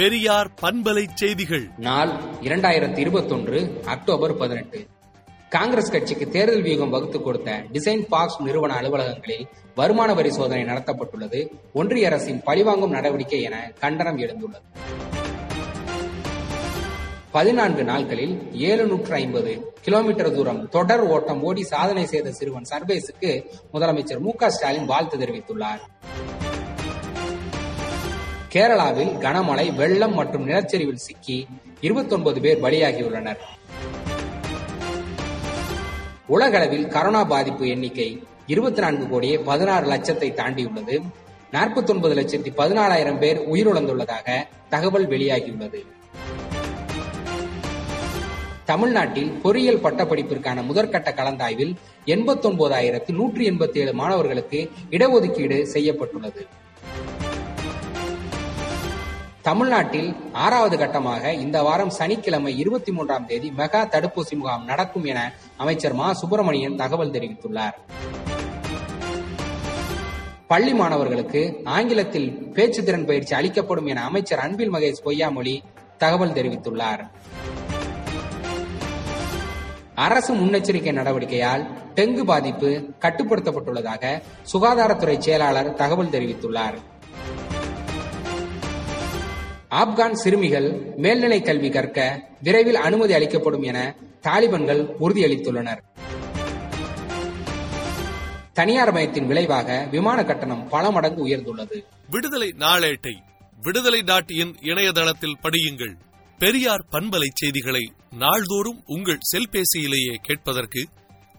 பெரியார் பண்பலை செய்திகள். நாள் இரண்டாயிரத்தி இருபத்தொன்று அக்டோபர் பதினெட்டு. காங்கிரஸ் கட்சிக்கு தேர்தல் வியூகம் வகுத்து கொடுத்த டிசைன் பாக்ஸ் நிறுவன அலுவலகங்களில் வருமான வரி சோதனை நடத்தப்பட்டுள்ளது. ஒன்றிய அரசின் பழிவாங்கும் நடவடிக்கை என கண்டனம் எழுந்துள்ளது. பதினான்கு நாட்களில் ஏழுநூற்று ஐம்பது கிலோமீட்டர் தூரம் தொடர் ஓட்டம் ஓடி சாதனை செய்த சிறுவன் சர்வேஸுக்கு முதலமைச்சர் மு க ஸ்டாலின் வாழ்த்து தெரிவித்துள்ளார். கேரளாவில் கனமழை வெள்ளம் மற்றும் நிலச்சரிவில் சிக்கி 29 பேர் பலியாகியுள்ளனர். உலகளவில் கரோனா பாதிப்பு எண்ணிக்கை இருபத்தி நான்கு கோடியே பதினாறு லட்சத்தை தாண்டியுள்ளது. நாற்பத்தி ஒன்பது லட்சத்தி பதினாலாயிரம் பேர் உயிரிழந்துள்ளதாக தகவல் வெளியாகியுள்ளது. தமிழ்நாட்டில் பொறியியல் பட்டப்படிப்பிற்கான முதற்கட்ட கலந்தாய்வில் எண்பத்தி ஒன்பதாயிரத்து நூற்றி எண்பத்தி ஏழு மாணவர்களுக்கு இடஒதுக்கீடு செய்யப்பட்டுள்ளது. தமிழ்நாட்டில் ஆறாவது கட்டமாக இந்த வாரம் சனிக்கிழமை இருபத்தி மூன்றாம் தேதி மெகா தடுப்பூசி முகாம் நடக்கும் என அமைச்சர் மா. சுப்பிரமணியன் தகவல் தெரிவித்துள்ளார். பள்ளி மாணவர்களுக்கு ஆங்கிலத்தில் பேச்சு திறன் பயிற்சி அளிக்கப்படும் என அமைச்சர் அன்பில் மகேஷ் பொய்யாமொழி தகவல் தெரிவித்துள்ளார். அரசு முன்னெச்சரிக்கை நடவடிக்கையால் டெங்கு பாதிப்பு கட்டுப்படுத்தப்பட்டுள்ளதாக சுகாதாரத்துறை செயலாளர் தகவல் தெரிவித்துள்ளார். ஆப்கான் சிறுமிகள் மேல்நிலை கல்வி கற்க விரைவில் அனுமதி அளிக்கப்படும் என தாலிபன்கள் உறுதியளித்துள்ளனர். தனியார் மயத்தின் விளைவாக விமான கட்டணம் பல மடங்கு உயர்ந்துள்ளது. விடுதலை நாளேட்டை விடுதலை நாட்டியின் இணையதளத்தில் படியுங்கள். பெரியார் பண்பலை செய்திகளை நாள்தோறும் உங்கள் செல்பேசியிலேயே கேட்பதற்கு